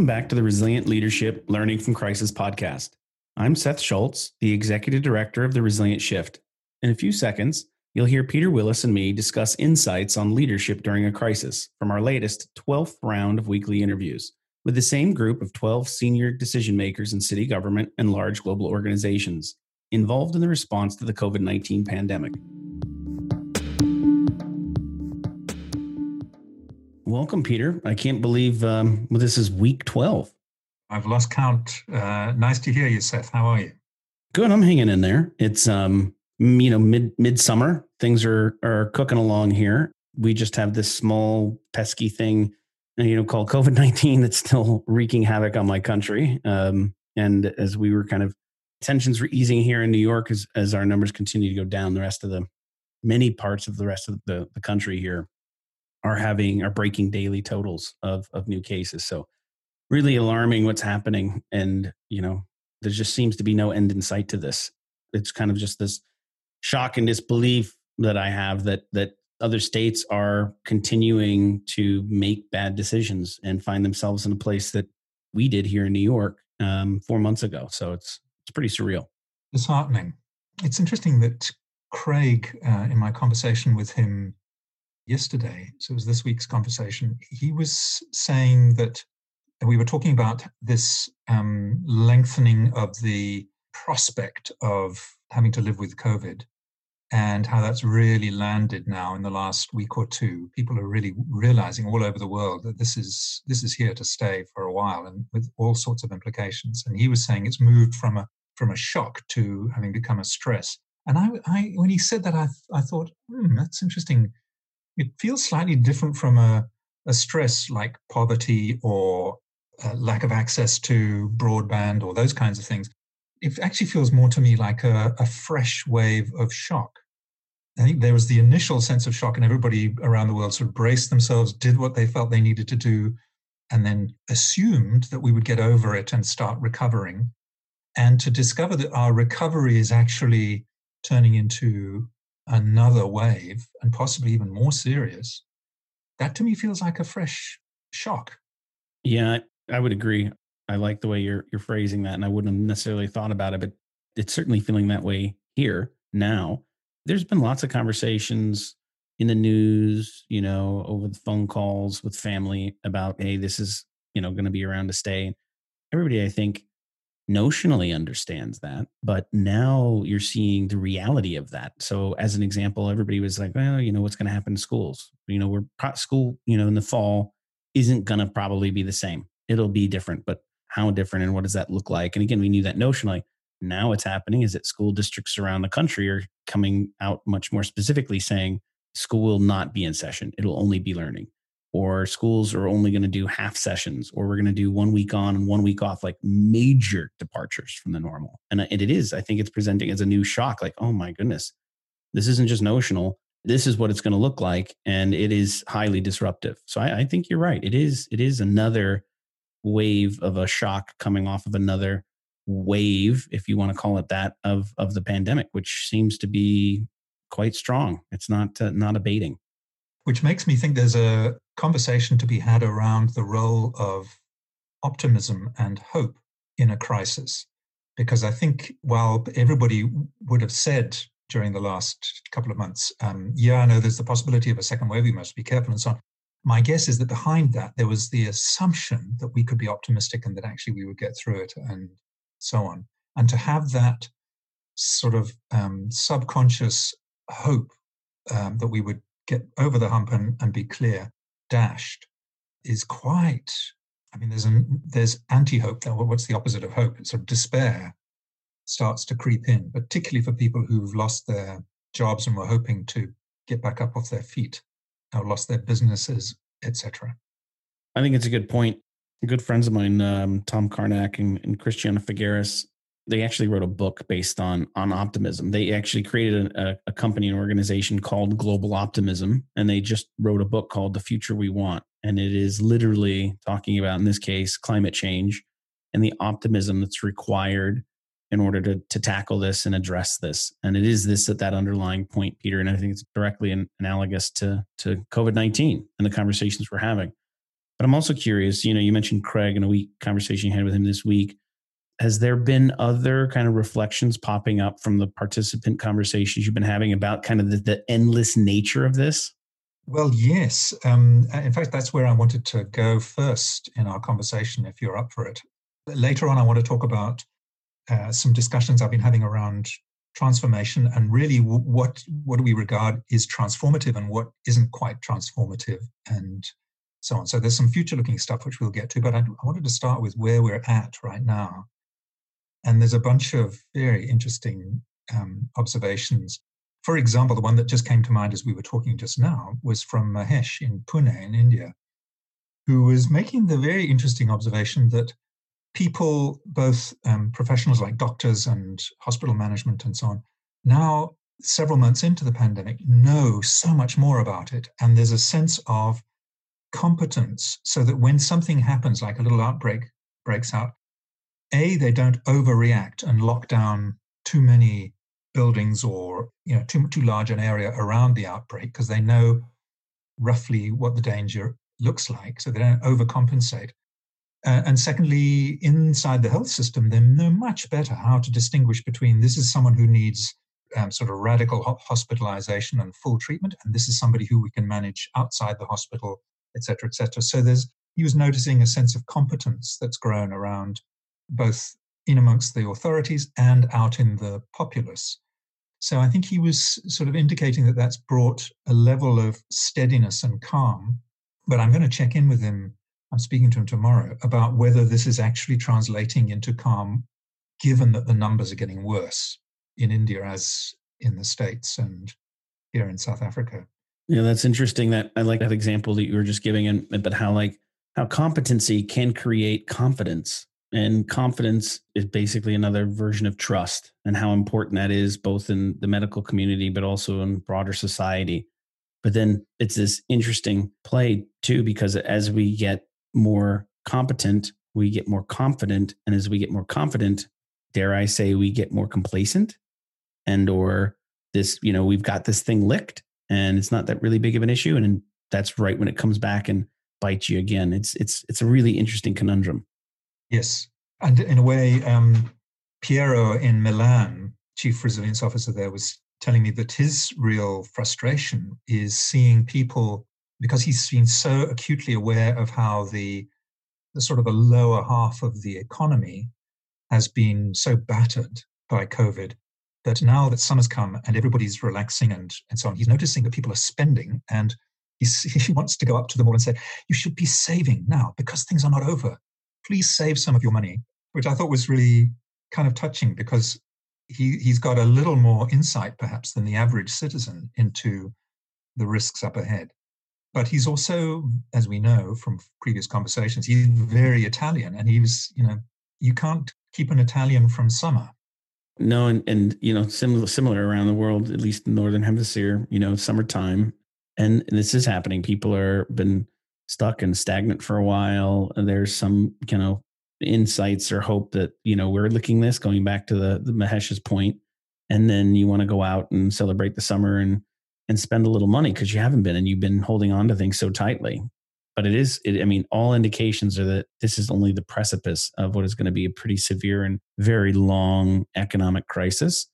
Welcome back to the Resilient Leadership Learning from Crisis podcast. I'm Seth Schultz, the Executive Director of the Resilience Shift. In a few seconds, you'll hear Peter Willis and me discuss insights on leadership during a crisis from our latest 12th round of weekly interviews with the same group of 12 senior decision makers in city government and large global organizations involved in the response to the COVID 19 pandemic. Welcome, Peter. I can't believe um, well, this is week 12. I've lost count. Uh, nice to hear you, Seth. How are you? Good. I'm hanging in there. It's um, you know mid midsummer. Things are are cooking along here. We just have this small pesky thing, you know, called COVID nineteen that's still wreaking havoc on my country. Um, and as we were kind of tensions were easing here in New York as as our numbers continue to go down, the rest of the many parts of the rest of the, the country here are having are breaking daily totals of of new cases. So really alarming what's happening and you know there just seems to be no end in sight to this. It's kind of just this shock and disbelief that i have that that other states are continuing to make bad decisions and find themselves in a place that we did here in new york um, four months ago. So it's it's pretty surreal. Disheartening. It's interesting that craig uh, in my conversation with him yesterday so it was this week's conversation he was saying that we were talking about this um, lengthening of the prospect of having to live with COVID and how that's really landed now in the last week or two. People are really realizing all over the world that this is this is here to stay for a while and with all sorts of implications. And he was saying it's moved from a from a shock to having become a stress. And I, I when he said that, I, I thought, hmm, that's interesting. It feels slightly different from a, a stress like poverty or uh, lack of access to broadband or those kinds of things, it actually feels more to me like a, a fresh wave of shock. I think there was the initial sense of shock, and everybody around the world sort of braced themselves, did what they felt they needed to do, and then assumed that we would get over it and start recovering. And to discover that our recovery is actually turning into another wave and possibly even more serious, that to me feels like a fresh shock. Yeah, I would agree. I like the way you're you're phrasing that, and I wouldn't have necessarily thought about it, but it's certainly feeling that way here now. There's been lots of conversations in the news, you know, over the phone calls with family about, hey, this is you know going to be around to stay. Everybody, I think, notionally understands that, but now you're seeing the reality of that. So, as an example, everybody was like, well, you know, what's going to happen to schools? You know, we're school, you know, in the fall isn't going to probably be the same it'll be different. But how different and what does that look like? And again, we knew that notionally. Now what's happening is that school districts around the country are coming out much more specifically saying school will not be in session. It'll only be learning. Or schools are only going to do half sessions, or we're going to do one week on and one week off, like major departures from the normal. And it is, I think it's presenting as a new shock like, oh my goodness, this isn't just notional this is what it's going to look like and it is highly disruptive so I, I, think you're right it is it is another wave of a shock coming off of another wave, if you want to call it that, of of the pandemic, which seems to be quite strong. It's not uh, not abating. Which makes me think there's a conversation to be had around the role of optimism and hope in a crisis. Because I think while everybody would have said during the last couple of months, um, yeah, I know there's the possibility of a second wave, we must be careful and so on my guess is that behind that there was the assumption that we could be optimistic and that actually we would get through it and so on and to have that sort of um, subconscious hope um, that we would get over the hump and, and be clear dashed is quite i mean there's an there's anti-hope what's the opposite of hope it's sort of despair starts to creep in particularly for people who've lost their jobs and were hoping to get back up off their feet or lost their businesses, etc. I think it's a good point. Good friends of mine, um, Tom Carnac and, and Christiana Figueres, they actually wrote a book based on on optimism. They actually created a, a company, an organization called Global Optimism, and they just wrote a book called The Future We Want. And it is literally talking about, in this case, climate change and the optimism that's required in order to, to tackle this and address this. And it is this at that underlying point, Peter. And I think it's directly analogous to, to COVID 19 and the conversations we're having. But I'm also curious, you know, you mentioned Craig in a week conversation you had with him this week. Has there been other kind of reflections popping up from the participant conversations you've been having about kind of the, the endless nature of this? Well, yes. Um, in fact, that's where I wanted to go first in our conversation, if you're up for it. Later on, I want to talk about uh, some discussions I've been having around transformation and really what what do we regard is transformative and what isn't quite transformative and so on. So there's some future looking stuff which we'll get to, but I, I wanted to start with where we're at right now. And there's a bunch of very interesting um, observations. For example, the one that just came to mind as we were talking just now was from Mahesh in Pune in India, who was making the very interesting observation that people, both um, professionals like doctors and hospital management and so on, now several months into the pandemic know so much more about it. And there's a sense of competence so that when something happens, like a little outbreak breaks out, A, they don't overreact and lock down too many buildings or you know too, too large an area around the outbreak because they know roughly what the danger looks like so they don't overcompensate uh, and secondly, inside the health system, they know much better how to distinguish between this is someone who needs um, sort of radical hospitalization and full treatment, and this is somebody who we can manage outside the hospital, et cetera, et cetera. So there's he was noticing a sense of competence that's grown around both in amongst the authorities and out in the populace. So I think he was sort of indicating that that's brought a level of steadiness and calm. But I'm going to check in with him I'm speaking to him tomorrow about whether this is actually translating into calm, given that the numbers are getting worse in India as in the States and here in South Africa. Yeah, that's interesting. That I like that example that you were just giving, and but how like how competency can create confidence, and confidence is basically another version of trust, and how important that is both in the medical community but also in broader society. But then it's this interesting play too, because as we get more competent, we get more confident. And as we get more confident, dare I say, we get more complacent and or this, you know, we've got this thing licked and it's not that really big of an issue. And that's right when it comes back and bites you again. It's it's it's a really interesting conundrum. Yes. And in a way, um, Piero in Milan, chief resilience officer there, was telling me that his real frustration is seeing people because he's been so acutely aware of how the, the sort of the lower half of the economy has been so battered by COVID that now that summer's come and everybody's relaxing and, and so on, he's noticing that people are spending and he wants to go up to them all and say, You should be saving now because things are not over. Please save some of your money, which I thought was really kind of touching because he, he's got a little more insight perhaps than the average citizen into the risks up ahead. But he's also, as we know from previous conversations, he's very Italian, and he was, you know, you can't keep an Italian from summer. No, and and you know, similar similar around the world, at least northern hemisphere, you know, summertime, and, and this is happening. People are been stuck and stagnant for a while. There's some, you know, insights or hope that you know we're looking this going back to the the Mahesh's point, and then you want to go out and celebrate the summer and and spend a little money because you haven't been and you've been holding on to things so tightly. But it is, it, I mean, all indications are that this is only the precipice of what is going to be a pretty severe and very long economic crisis.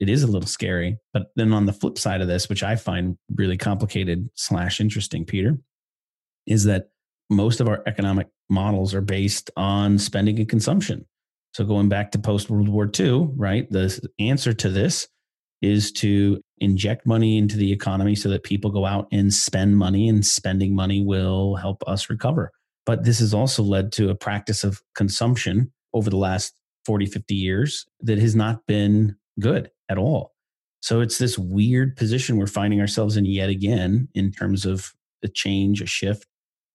It is a little scary. But then on the flip side of this, which I find really complicated slash interesting, Peter, is that most of our economic models are based on spending and consumption. So going back to post World War II, right? The answer to this is to inject money into the economy so that people go out and spend money and spending money will help us recover. But this has also led to a practice of consumption over the last 40, 50 years that has not been good at all. So it's this weird position we're finding ourselves in yet again in terms of a change, a shift.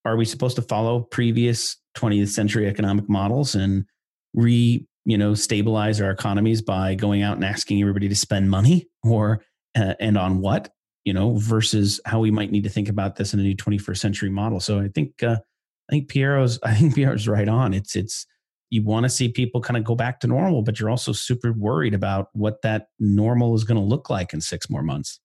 Are we supposed to follow previous 20th century economic models and re you know stabilize our economies by going out and asking everybody to spend money or uh, and on what you know versus how we might need to think about this in a new 21st century model? So i think uh, i think piero's i think piero's right on. It's it's you want to see people kind of go back to normal but you're also super worried about what that normal is going to look like in six more months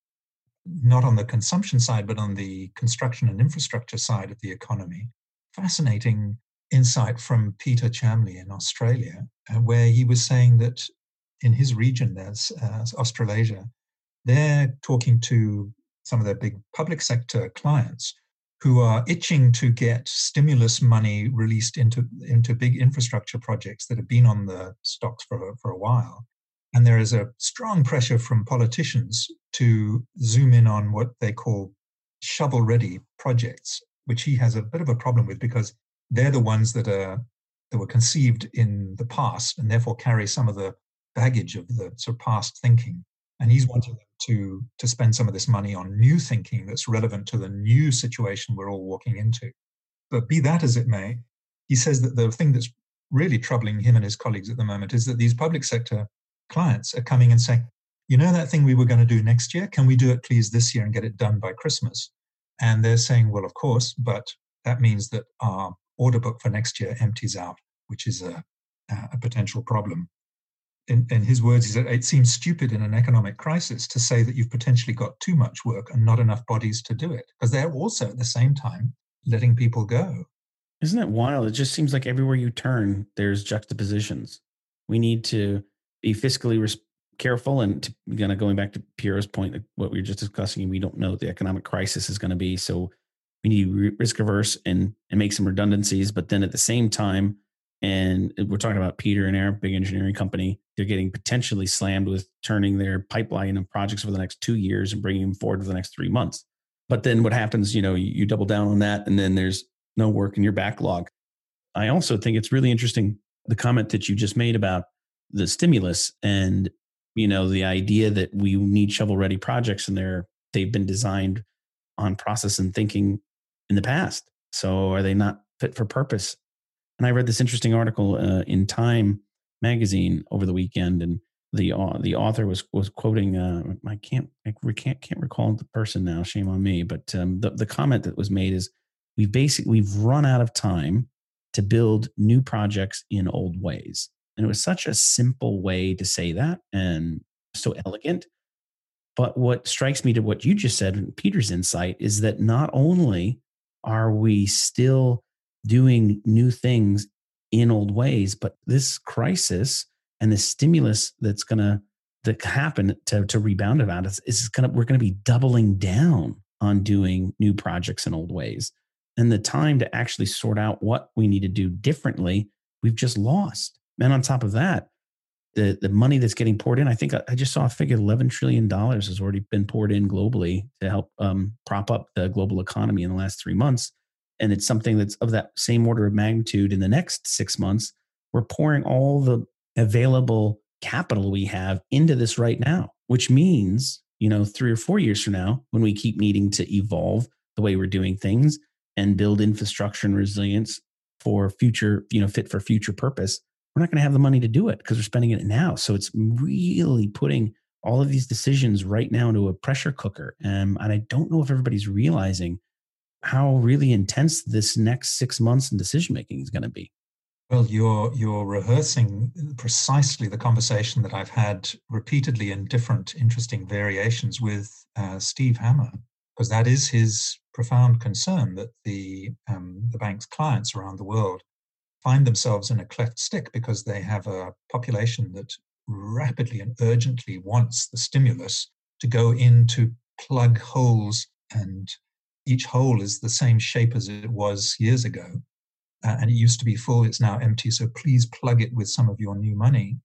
not on the consumption side but on the construction and infrastructure side of the economy fascinating insight from Peter Chamley in Australia, uh, where he was saying that in his region, there's uh, Australasia, they're talking to some of their big public sector clients who are itching to get stimulus money released into, into big infrastructure projects that have been on the stocks for, for a while. And there is a strong pressure from politicians to zoom in on what they call shovel ready projects, which he has a bit of a problem with because they're the ones that are that were conceived in the past and therefore carry some of the baggage of the sort of past thinking. And he's wanting them to, to spend some of this money on new thinking that's relevant to the new situation we're all walking into. But be that as it may, he says that the thing that's really troubling him and his colleagues at the moment is that these public sector clients are coming and saying, you know, that thing we were going to do next year, can we do it please this year and get it done by Christmas? And they're saying, well, of course, but that means that our order book for next year empties out, which is a, a potential problem in, in his words, he said, it seems stupid in an economic crisis to say that you've potentially got too much work and not enough bodies to do it, because they're also at the same time letting people go. Isn't it wild? It just seems like everywhere you turn, there's juxtapositions. We need to be fiscally res- careful and to, kind of going back to Piero's point, what we were just discussing, we don't know what the economic crisis is going to be. So we need to risk averse and, and make some redundancies. But then at the same time, and we're talking about Peter and Arup, big engineering company. They're getting potentially slammed with turning their pipeline and projects for the next two years and bringing them forward for the next three months. But then what happens? You know, you, you double down on that, and then there's no work in your backlog. I also think it's really interesting the comment that you just made about the stimulus and you know the idea that we need shovel ready projects and they're they've been designed on process and thinking in the past. So are they not fit for purpose and I read this interesting article uh, in Time magazine over the weekend, and the uh, the author was was quoting. Uh, I can't I can't can't recall the person now. Shame on me. But um, the the comment that was made is we've basically we've run out of time to build new projects in old ways, and it was such a simple way to say that and so elegant. But what strikes me to what you just said, Peter's insight, is that not only are we still doing new things in old ways. But this crisis and the stimulus that's going to that happen to, to rebound about us is going to we're going to be doubling down on doing new projects in old ways. And the time to actually sort out what we need to do differently, we've just lost. And on top of that, the, the money that's getting poured in, I think I just saw a figure $11 trillion has already been poured in globally to help um, prop up the global economy in the last three months. And it's something that's of that same order of magnitude in the next six months, we're pouring all the available capital we have into this right now, which means, you know, three or four years from now, when we keep needing to evolve the way we're doing things and build infrastructure and resilience for future, you know, fit for future purpose, we're not going to have the money to do it because we're spending it now. So it's really putting all of these decisions right now into a pressure cooker. Um, and I don't know if everybody's realizing how really intense this next six months in decision making is going to be. Well, you're you're rehearsing precisely the conversation that I've had repeatedly in different interesting variations with uh, Steve Hammer, because that is his profound concern that the um, the bank's clients around the world find themselves in a cleft stick because they have a population that rapidly and urgently wants the stimulus to go in to plug holes and each hole is the same shape as it was years ago. Uh, and it used to be full, it's now empty. So please plug it with some of your new money.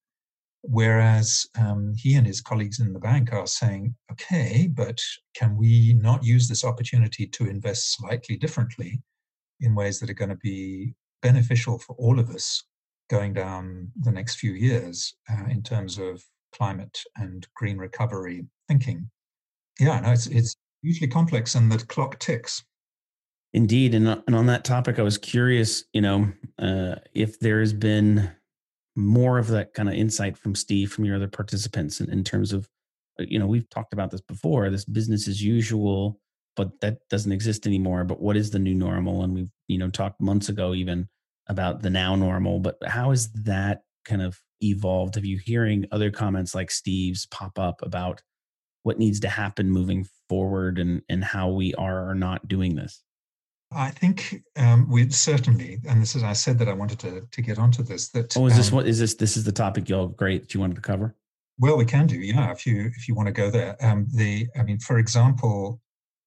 Whereas um, he and his colleagues in the bank are saying, okay, but can we not use this opportunity to invest slightly differently in ways that are going to be beneficial for all of us going down the next few years uh, in terms of climate and green recovery thinking? Yeah, no, it's, it's hugely complex and the clock ticks. Indeed. And, and on that topic, I was curious, you know, uh, if there has been more of that kind of insight from Steve, from your other participants in, in terms of, uh, you know, we've talked about this before, this business as usual, but that doesn't exist anymore. But what is the new normal? And we've, you know, talked months ago even about the now normal, but how has that kind of evolved? Have you hearing other comments like Steve's pop up about what needs to happen moving forward and and how we are or not doing this I think um, we certainly, and this is I said that I wanted to to get onto this. That oh, is this um, what is this? This is the topic y'all great that you wanted to cover. Well, we can do, yeah, if you if you want to go there. Um, the, I mean, for example,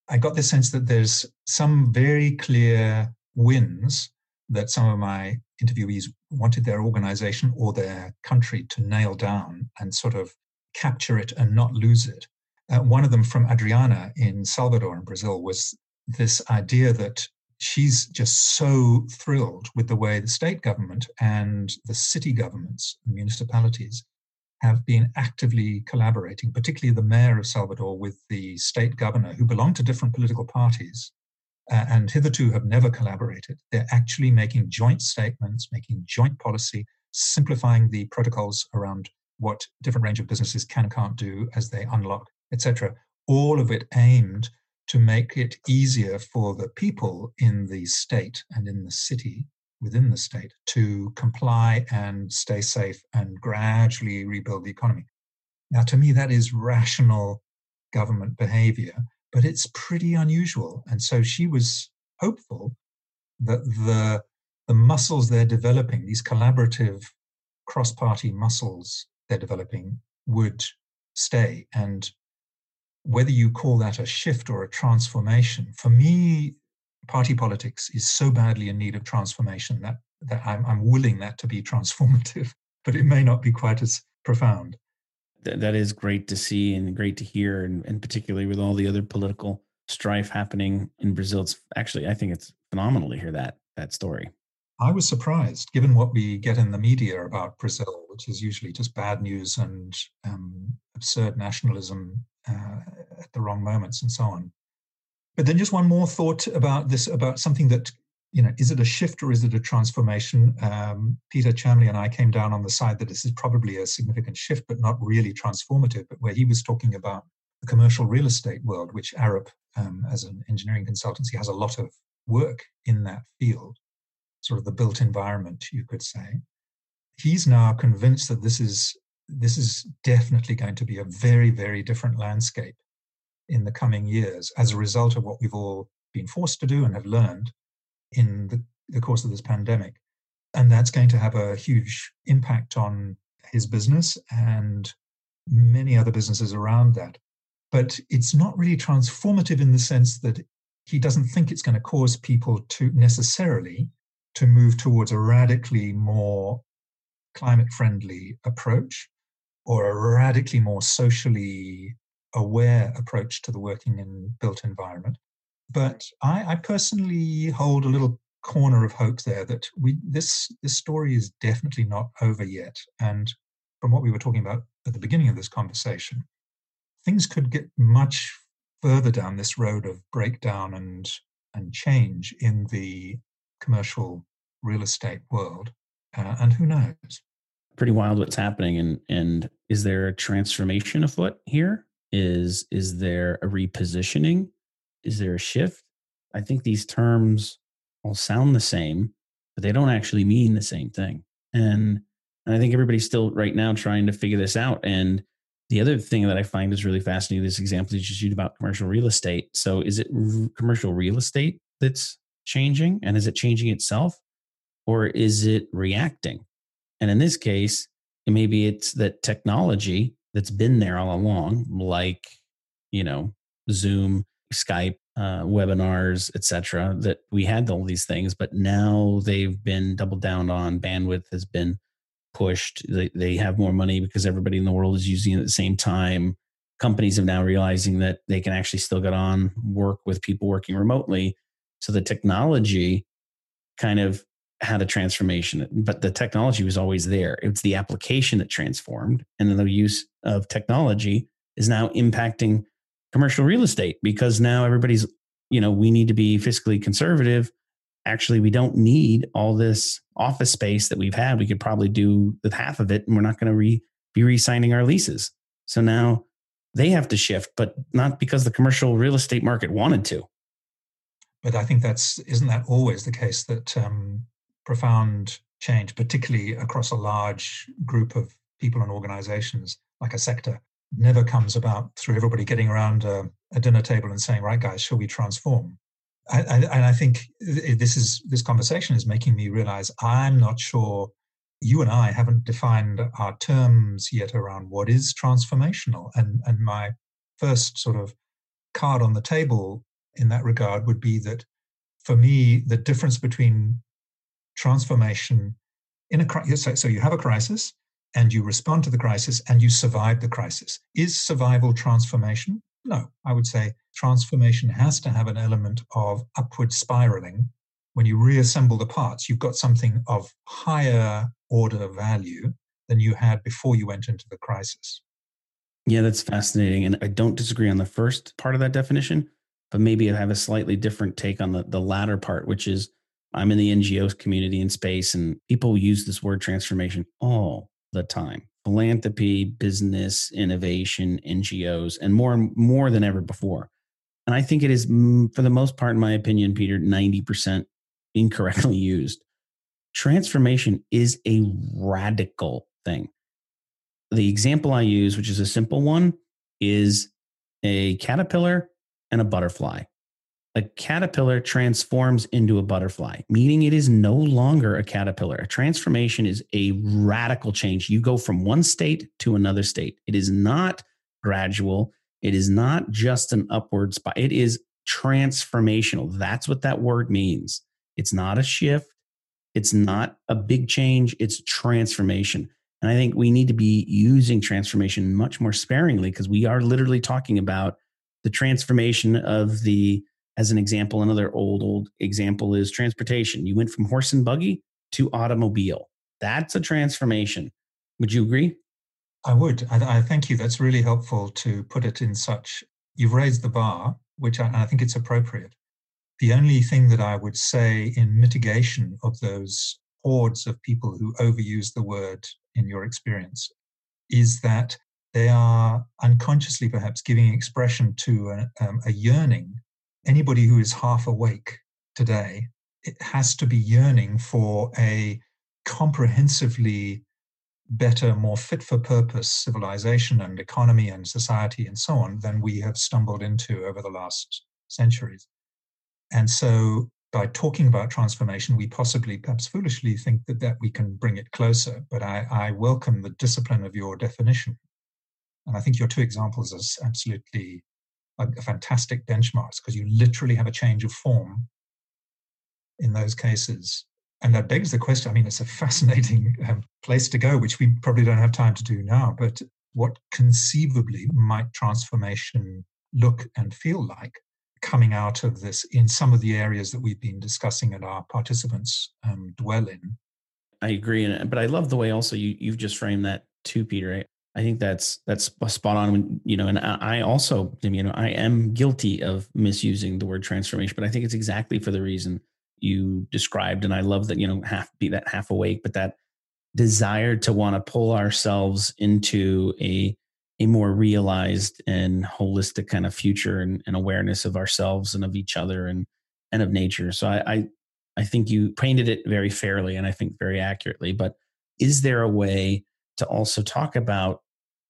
I got the sense that there's some very clear wins that some of my interviewees wanted their organization or their country to nail down and sort of capture it and not lose it. Uh, one of them from Adriana in Salvador in Brazil was this idea that she's just so thrilled with the way the state government and the city governments, the municipalities, have been actively collaborating, particularly the mayor of Salvador with the state governor, who belong to different political parties uh, and hitherto have never collaborated. They're actually making joint statements, making joint policy, simplifying the protocols around what different range of businesses can and can't do as they unlock, etc. All of it aimed to make it easier for the people in the state and in the city within the state to comply and stay safe and gradually rebuild the economy. Now, to me, that is rational government behavior, but it's pretty unusual. And so she was hopeful that the, the muscles they're developing, these collaborative cross party muscles they're developing, would stay. And whether you call that a shift or a transformation, for me, party politics is so badly in need of transformation that, that I'm, I'm willing that to be transformative, but it may not be quite as profound. That, that is great to see and great to hear, and, and particularly with all the other political strife happening in Brazil. It's actually, I think it's phenomenal to hear that that story. I was surprised, given what we get in the media about Brazil, which is usually just bad news and um, absurd nationalism uh, at the wrong moments and so on. But then just one more thought about this, about something that, you know, is it a shift or is it a transformation? Um, Peter Chamley and I came down on the side that this is probably a significant shift, but not really transformative, but where he was talking about the commercial real estate world, which Arup, um, as an engineering consultancy, has a lot of work in that field, sort of the built environment, you could say. He's now convinced that this is this is definitely going to be a very, very different landscape in the coming years as a result of what we've all been forced to do and have learned in the, the course of this pandemic. And that's going to have a huge impact on his business and many other businesses around that. But it's not really transformative in the sense that he doesn't think it's going to cause people to necessarily to move towards a radically more climate friendly approach or a radically more socially aware approach to the working in built environment. But I, I personally hold a little corner of hope there that we this this story is definitely not over yet. And from what we were talking about at the beginning of this conversation, things could get much further down this road of breakdown and and change in the commercial real estate world. Uh, and who knows? Pretty wild what's happening. And and is there a transformation afoot here? Is is there a repositioning? Is there a shift? I think these terms all sound the same but they don't actually mean the same thing. And, and i think everybody's still right now trying to figure this out. And the other thing that i find is really fascinating this example you just about commercial real estate. So is it r- commercial real estate that's changing and is it changing itself or is it reacting? And in this case maybe it's that technology that's been there all along, like you know Zoom, Skype, uh, webinars, etc. That we had all these things, but now they've been doubled down on. Bandwidth has been pushed. They, they have more money because everybody in the world is using it at the same time. Companies have now realizing that they can actually still get on work with people working remotely. So the technology kind of had a transformation, but the technology was always there. It's the application that transformed, and then the use of technology is now impacting commercial real estate because now everybody's, you know, we need to be fiscally conservative. Actually, we don't need all this office space that we've had. We could probably do with half of it, and we're not going to re, be re-signing our leases. So now they have to shift, but not because the commercial real estate market wanted to. But I think that's isn't that always the case that um, profound change, particularly across a large group of people and organizations like a sector, never comes about through everybody getting around a, a dinner table and saying, right, guys, shall we transform? I, I, and I think this is this conversation is making me realize I'm not sure you and I haven't defined our terms yet around what is transformational. And and my first sort of card on the table in that regard would be that for me the difference between transformation in a crisis so you have a crisis and you respond to the crisis and you survive the crisis. Is survival transformation? No. I would say transformation has to have an element of upward spiraling. When you reassemble the parts you've got something of higher order value than you had before you went into the crisis. Yeah that's fascinating and i don't disagree on the first part of that definition but maybe I have a slightly different take on the, the latter part, which is I'm in the NGO community in space, and people use this word transformation all the time. Philanthropy, business, innovation, NGOs, and more and more than ever before. And I think it is, mm, for the most part, in my opinion, Peter, 90% incorrectly used. Transformation is a radical thing. The example I use, which is a simple one, is a caterpillar and a butterfly. A caterpillar transforms into a butterfly, meaning it is no longer a caterpillar. A transformation is a radical change. You go from one state to another state. It is not gradual. It is not just an upward spot. It is transformational. That's what that word means. It's not a shift. It's not a big change. It's transformation. And I think we need to be using transformation much more sparingly because we are literally talking about the transformation of the as an example another old old example is transportation. You went from horse and buggy to automobile. That's a transformation. Would you agree? I would i, I thank you. That's really helpful to put it in such you've raised the bar which I, I think it's appropriate. The only thing that i would say in mitigation of those hordes of people who overuse the word in your experience is that they are unconsciously perhaps giving expression to a, um, a yearning. Anybody who is half awake today, it has to be yearning for a comprehensively better, more fit for purpose civilization and economy and society and so on than we have stumbled into over the last centuries. And so by talking about transformation, we possibly, perhaps foolishly, think that, that we can bring it closer. But I, I welcome the discipline of your definition and I think your two examples are absolutely a, a fantastic benchmarks because you literally have a change of form in those cases. And that begs the question I mean, it's a fascinating um, place to go, which we probably don't have time to do now, but what conceivably might transformation look and feel like coming out of this in some of the areas that we've been discussing and our participants um, dwell in? I agree, but I love the way also you you've just framed that too, Peter. I think that's that's spot on. You know, and I also, you know, I am guilty of misusing the word transformation, but I think it's exactly for the reason you described. And I love that you know, half be that half awake, but that desire to want to pull ourselves into a a more realized and holistic kind of future and, and awareness of ourselves and of each other and and of nature. So I, I I think you painted it very fairly and I think very accurately. But is there a way to also talk about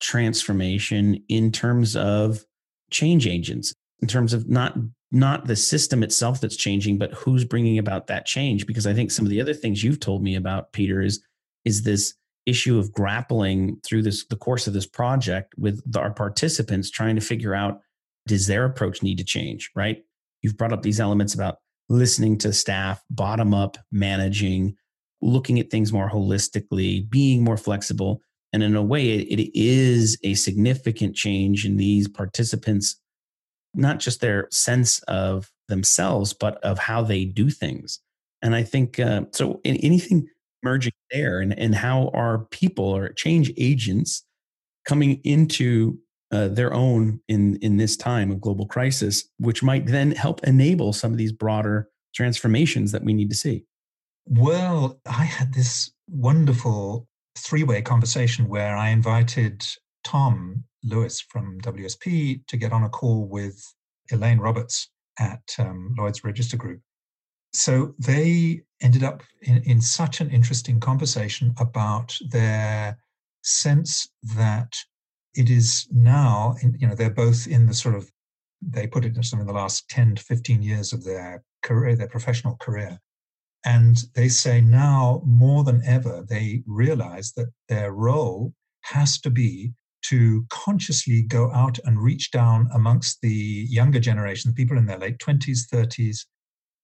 transformation in terms of change agents in terms of not not the system itself that's changing but who's bringing about that change. Because i think some of the other things you've told me about peter is is this issue of grappling through this the course of this project with our participants trying to figure out does their approach need to change right? You've brought up these elements about listening to staff bottom up managing looking at things more holistically being more flexible and in a way, it, it is a significant change in these participants, not just their sense of themselves, but of how they do things. And I think uh, so. anything merging there, and, and how are people or change agents coming into uh, their own in in this time of global crisis, which might then help enable some of these broader transformations that we need to see. Well, I had this wonderful three way conversation where I invited Tom Lewis from WSP to get on a call with Elaine Roberts at um, Lloyd's Register Group. So they ended up in, in such an interesting conversation about their sense that it is now, you know, they're both in the sort of they put it in some of the last 10 to 15 years of their career, their professional career. And they say now more than ever, they realize that their role has to be to consciously go out and reach down amongst the younger generation, people in their late 20s, 30s,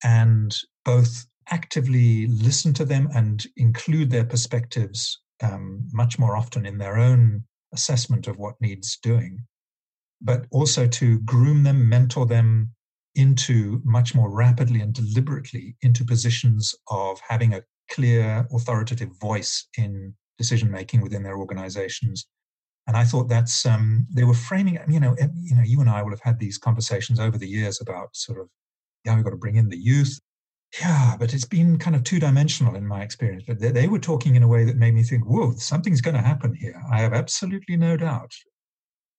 and both actively listen to them and include their perspectives um, much more often in their own assessment of what needs doing, but also to groom them, mentor them into much more rapidly and deliberately into positions of having a clear, authoritative voice in decision making within their organizations. And I thought that's um, they were framing. You know, you know, you and I will have had these conversations over the years about sort of, yeah, we've got to bring in the youth, yeah, but it's been kind of two dimensional in my experience. But they, they, were talking in a way that made me think, whoa, something's going to happen here. I have absolutely no doubt.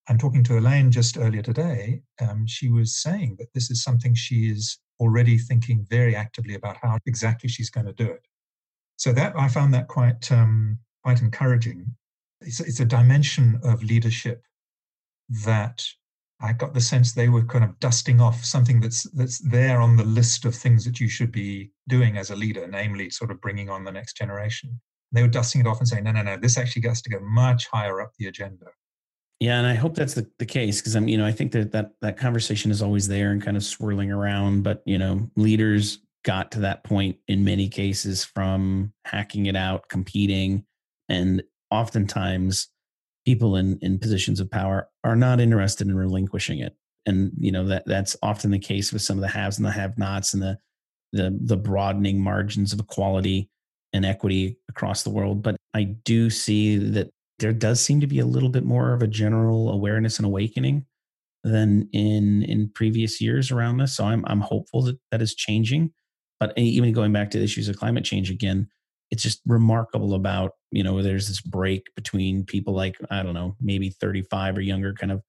I'm talking to Elaine just earlier today. Um, she was saying that this is something she is already thinking very actively about how exactly she's going to do it. So that I found that quite um, quite encouraging. It's, it's a dimension of leadership that I got the sense they were kind of dusting off something that's that's there on the list of things that you should be doing as a leader, namely sort of bringing on the next generation. They were dusting it off and saying, no, no, no, this actually has to go much higher up the agenda. Yeah, and I hope that's the, the case because I'm, you know, I think that, that that conversation is always there and kind of swirling around. But you know, leaders got to that point in many cases from hacking it out, competing, and oftentimes people in in positions of power are not interested in relinquishing it and you know that that's often the case with some of the haves and the have nots and the the the broadening margins of equality and equity across the world but i do see that there does seem to be a little bit more of a general awareness and awakening than in in previous years around this. So i'm i'm hopeful that that is changing. But even going back to issues of climate change again it's just remarkable about you know there's this break between people like i don't know maybe 35 or younger kind of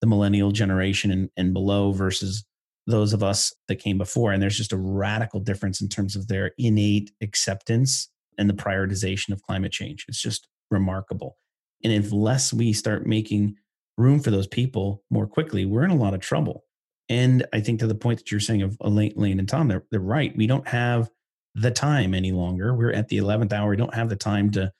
the millennial generation and, and below versus those of us that came before. And there's just a radical difference in terms of their innate acceptance and the prioritization of climate change. It's just remarkable and unless we start making room for those people more quickly we're in a lot of trouble and i think to the point that you're saying of elaine, elaine and tom they're, they're right we don't have the time any longer. We're at the 11th hour. We don't have the time to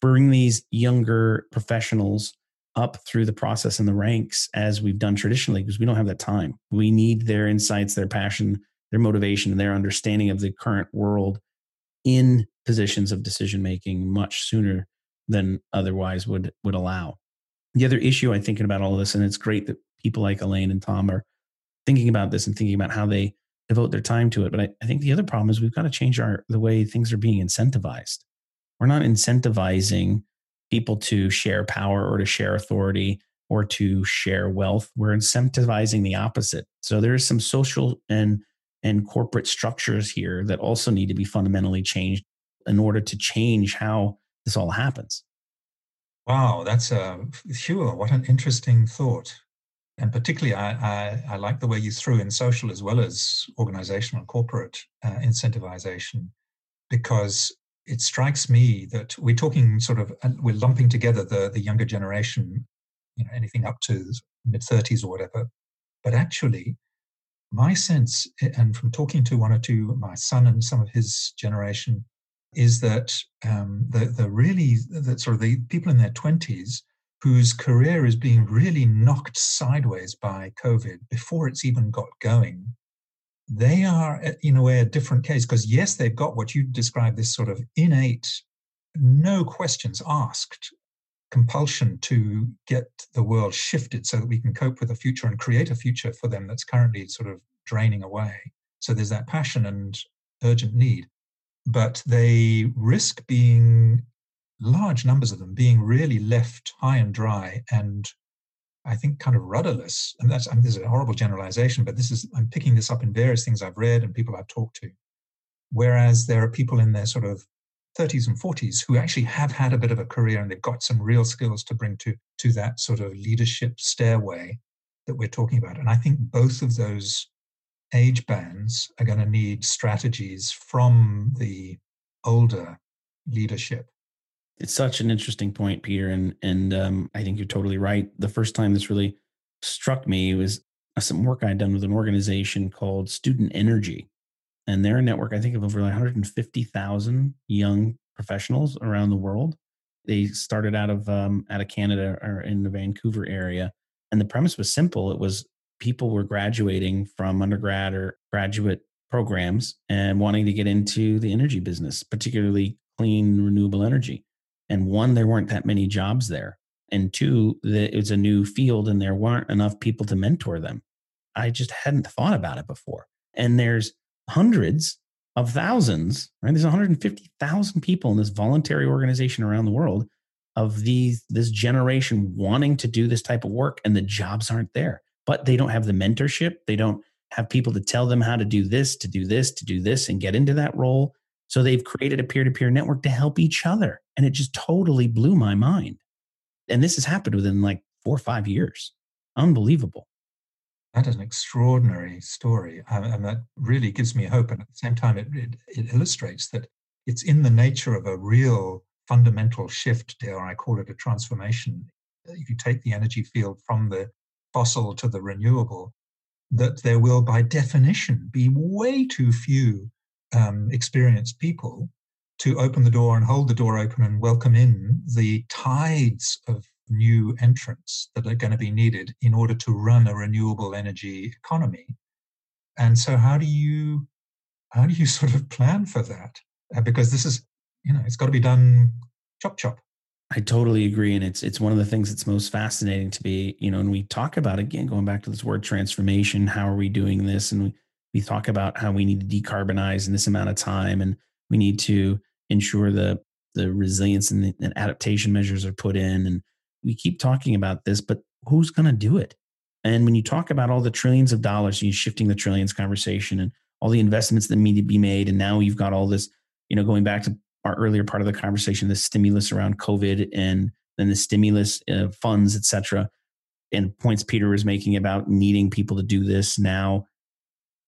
bring these younger professionals up through the process and the ranks as we've done traditionally because we don't have that time. We need their insights, their passion, their motivation, their understanding of the current world in positions of decision making much sooner than otherwise would would allow. The other issue I'm thinking about all this, and it's great that people like Elaine and Tom are thinking about this and thinking about how they devote their time to it. But I, I think the other problem is we've got to change our the way things are being incentivized. We're not incentivizing people to share power or to share authority or to share wealth. We're incentivizing the opposite. So there's some social and and corporate structures here that also need to be fundamentally changed in order to change how this all happens. Wow, that's a sure. What an interesting thought and particularly I, I, I, like the way you threw in social as well as organizational corporate uh, incentivization because it strikes me that we're talking sort of uh, we're lumping together the the younger generation you know anything up to mid 30s or whatever but actually my sense and from talking to one or two my son and some of his generation is that um, the the really that sort of the people in their 20s whose career is being really knocked sideways by COVID before it's even got going, they are, in a way, a different case because, yes, they've got what you describe this sort of innate, no questions asked compulsion to get the world shifted so that we can cope with the future and create a future for them that's currently sort of draining away. So there's that passion and urgent need. But they risk being large numbers of them being really left high and dry and I think kind of rudderless. And that's I mean, this is a horrible generalization, but this is I'm picking this up in various things I've read and people I've talked to. Whereas there are people in their sort of 30s and 40s who actually have had a bit of a career and they've got some real skills to bring to to that sort of leadership stairway that we're talking about. And I think both of those age bands are going to need strategies from the older leadership it's such an interesting point, Peter, and and um, I think you're totally right. The first time this really struck me was some work I had done with an organization called Student Energy. And they're a network, I think, of over like 150,000 young professionals around the world. They started out of um, out of Canada or in the Vancouver area, and the premise was simple. It was people were graduating from undergrad or graduate programs and wanting to get into the energy business, particularly clean renewable energy. And one, there weren't that many jobs there, and two, that it was a new field and there weren't enough people to mentor them. I just hadn't thought about it before. And there's hundreds of thousands, right? There's 150,000 people in this voluntary organization around the world of these this generation wanting to do this type of work and the jobs aren't there. But they don't have the mentorship, they don't have people to tell them how to do this, to do this, to do this and get into that role. So they've created a peer-to-peer network to help each other and it just totally blew my mind. And this has happened within like 4 or 5 years. Unbelievable. That is an extraordinary story, uh, and that really gives me hope. And at the same time, it, it, it illustrates that it's in the nature of a real fundamental shift, dare I call it a transformation. If you take the energy field from the fossil to the renewable, that there will, by definition, be way too few um, experienced people to open the door and hold the door open and welcome in the tides of new entrants that are going to be needed in order to run a renewable energy economy. And so, how do you how do you sort of plan for that? Uh, because this is, you know, it's got to be done chop chop. I totally agree, and it's it's one of the things that's most fascinating to be, you know, and we talk about again going back to this word transformation. How are we doing this? And we we talk about how we need to decarbonize in this amount of time, and we need to ensure the the resilience and, the, and adaptation measures are put in, and we keep talking about this, but who's going to do it? And when you talk about all the trillions of dollars, you're shifting the trillions conversation and all the investments that need to be made, and now you've got all this, you know, going back to our earlier part of the conversation, the stimulus around COVID and then the stimulus uh, funds, et cetera, and points Peter was making about needing people to do this now.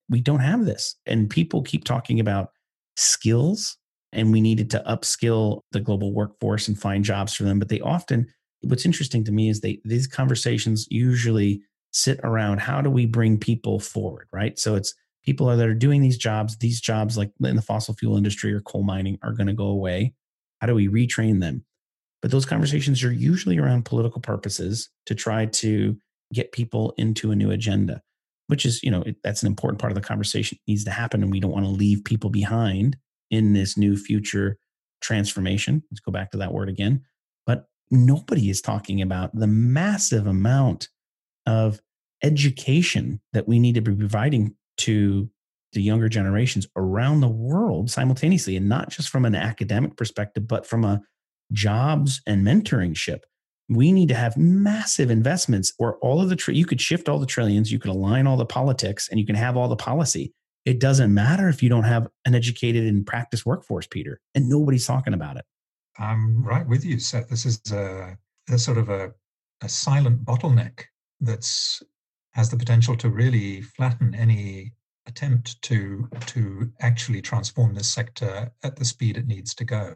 We don't have this. And people keep talking about skills, and we needed to upskill the global workforce and find jobs for them, but they often what's interesting to me is they these conversations usually sit around how do we bring people forward, right? So it's people that are doing these jobs, these jobs like in the fossil fuel industry or coal mining are going to go away. How do we retrain them? But those conversations are usually around political purposes to try to get people into a new agenda, which is, you know, it, that's an important part of the conversation it needs to happen. And we don't want to leave people behind in this new future transformation. Let's go back to that word again. But nobody is talking about the massive amount of education that we need to be providing to the younger generations around the world simultaneously and not just from an academic perspective but from a jobs and mentoring ship. We need to have massive investments or all of the tr- you could shift all the trillions you could align all the politics and you can have all the policy. It doesn't matter if you don't have an educated and practiced workforce peter and nobody's talking about it. I'm right with you, Seth. This is a, a sort of a, a silent bottleneck that's has the potential to really flatten any attempt to to actually transform this sector at the speed it needs to go.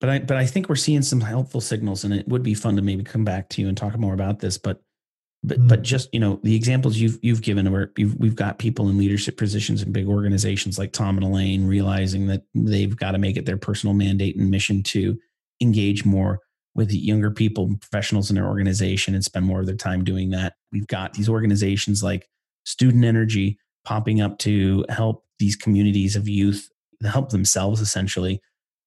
But I but I think we're seeing some helpful signals, and it would be fun to maybe come back to you and talk more about this. But but mm. but just you know the examples you've you've given where you've, we've got people in leadership positions in big organizations like Tom and Elaine realizing that they've got to make it their personal mandate and mission to engage more with younger people, professionals in their organization, and spend more of their time doing that. We've got these organizations like Student Energy popping up to help these communities of youth help themselves essentially.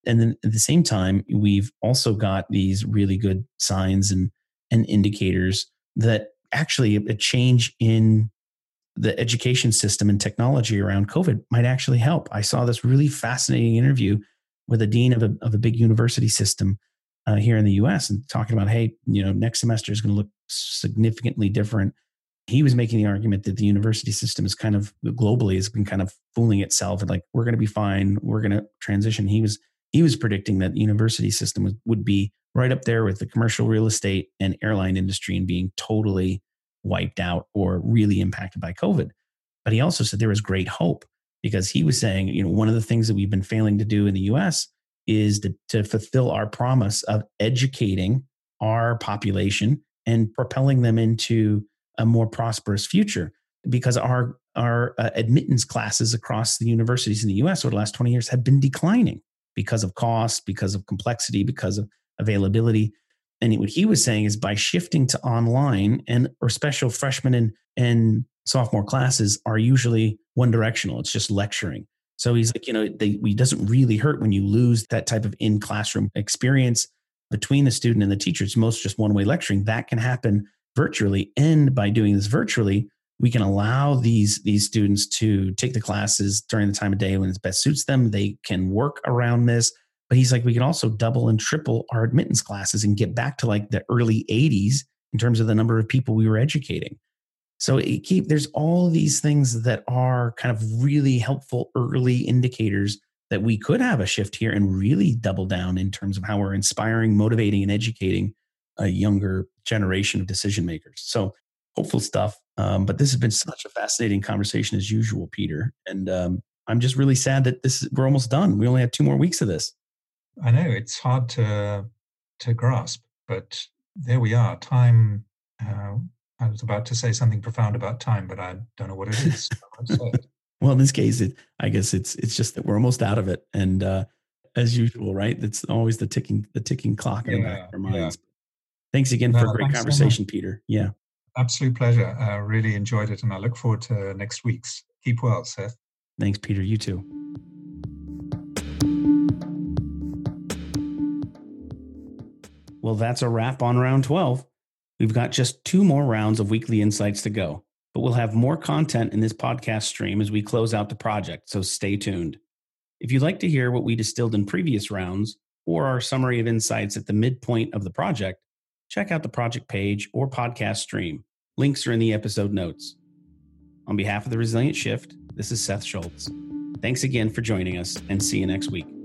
And then at the same time, we've also got these really good signs and, and indicators that actually a change in the education system and technology around COVID might actually help. I saw this really fascinating interview with a dean of a, of a big university system uh, here in the US and talking about, hey, you know, next semester is going to look significantly different. He was making the argument that the university system is kind of globally has been kind of fooling itself and like we're going to be fine, we're going to transition. He was he was predicting that the university system would, would be right up there with the commercial real estate and airline industry and being totally wiped out or really impacted by COVID. But he also said there was great hope because he was saying, you know, one of the things that we've been failing to do in the US is to, to fulfill our promise of educating our population and propelling them into a more prosperous future. because our our uh, admittance classes across the universities in the US over the last 20 years have been declining because of cost, because of complexity, because of availability. And what he was saying is by shifting to online and or special freshman and, and sophomore classes are usually one directional. It's just lecturing. So he's like, you know, they, it doesn't really hurt when you lose that type of in classroom experience between the student and the teacher. It's most just one way lecturing. That can happen virtually. And by doing this virtually, we can allow these these students to take the classes during the time of day when it best suits them. They can work around this. But he's like, we can also double and triple our admittance classes and get back to like the early 80s in terms of the number of people we were educating. So keep there's all these things that are kind of really helpful early indicators that we could have a shift here and really double down in terms of how we're inspiring, motivating, and educating a younger generation of decision makers. So hopeful stuff. Um, but this has been such a fascinating conversation as usual, Peter. And um, I'm just really sad that this we're almost done. We only have two more weeks of this. I know it's hard to to grasp, but there we are. Time uh, I was about to say something profound about time, but I don't know what it is. well, in this case, it, I guess it's it's just that we're almost out of it, and uh, as usual, right? It's always the ticking the ticking clock in yeah, the back of our minds. Yeah. Thanks again for a great conversation, so Peter. Yeah, absolute pleasure. I really enjoyed it, and I look forward to next week's. Keep well, Seth. Thanks, Peter. You too. Well, that's a wrap on round 12. We've got just two more rounds of weekly insights to go, but we'll have more content in this podcast stream as we close out the project, so stay tuned. If you'd like to hear what we distilled in previous rounds or our summary of insights at the midpoint of the project, check out the project page or podcast stream. Links are in the episode notes. On behalf of the Resilience Shift, this is Seth Schultz. Thanks again for joining us and see you next week.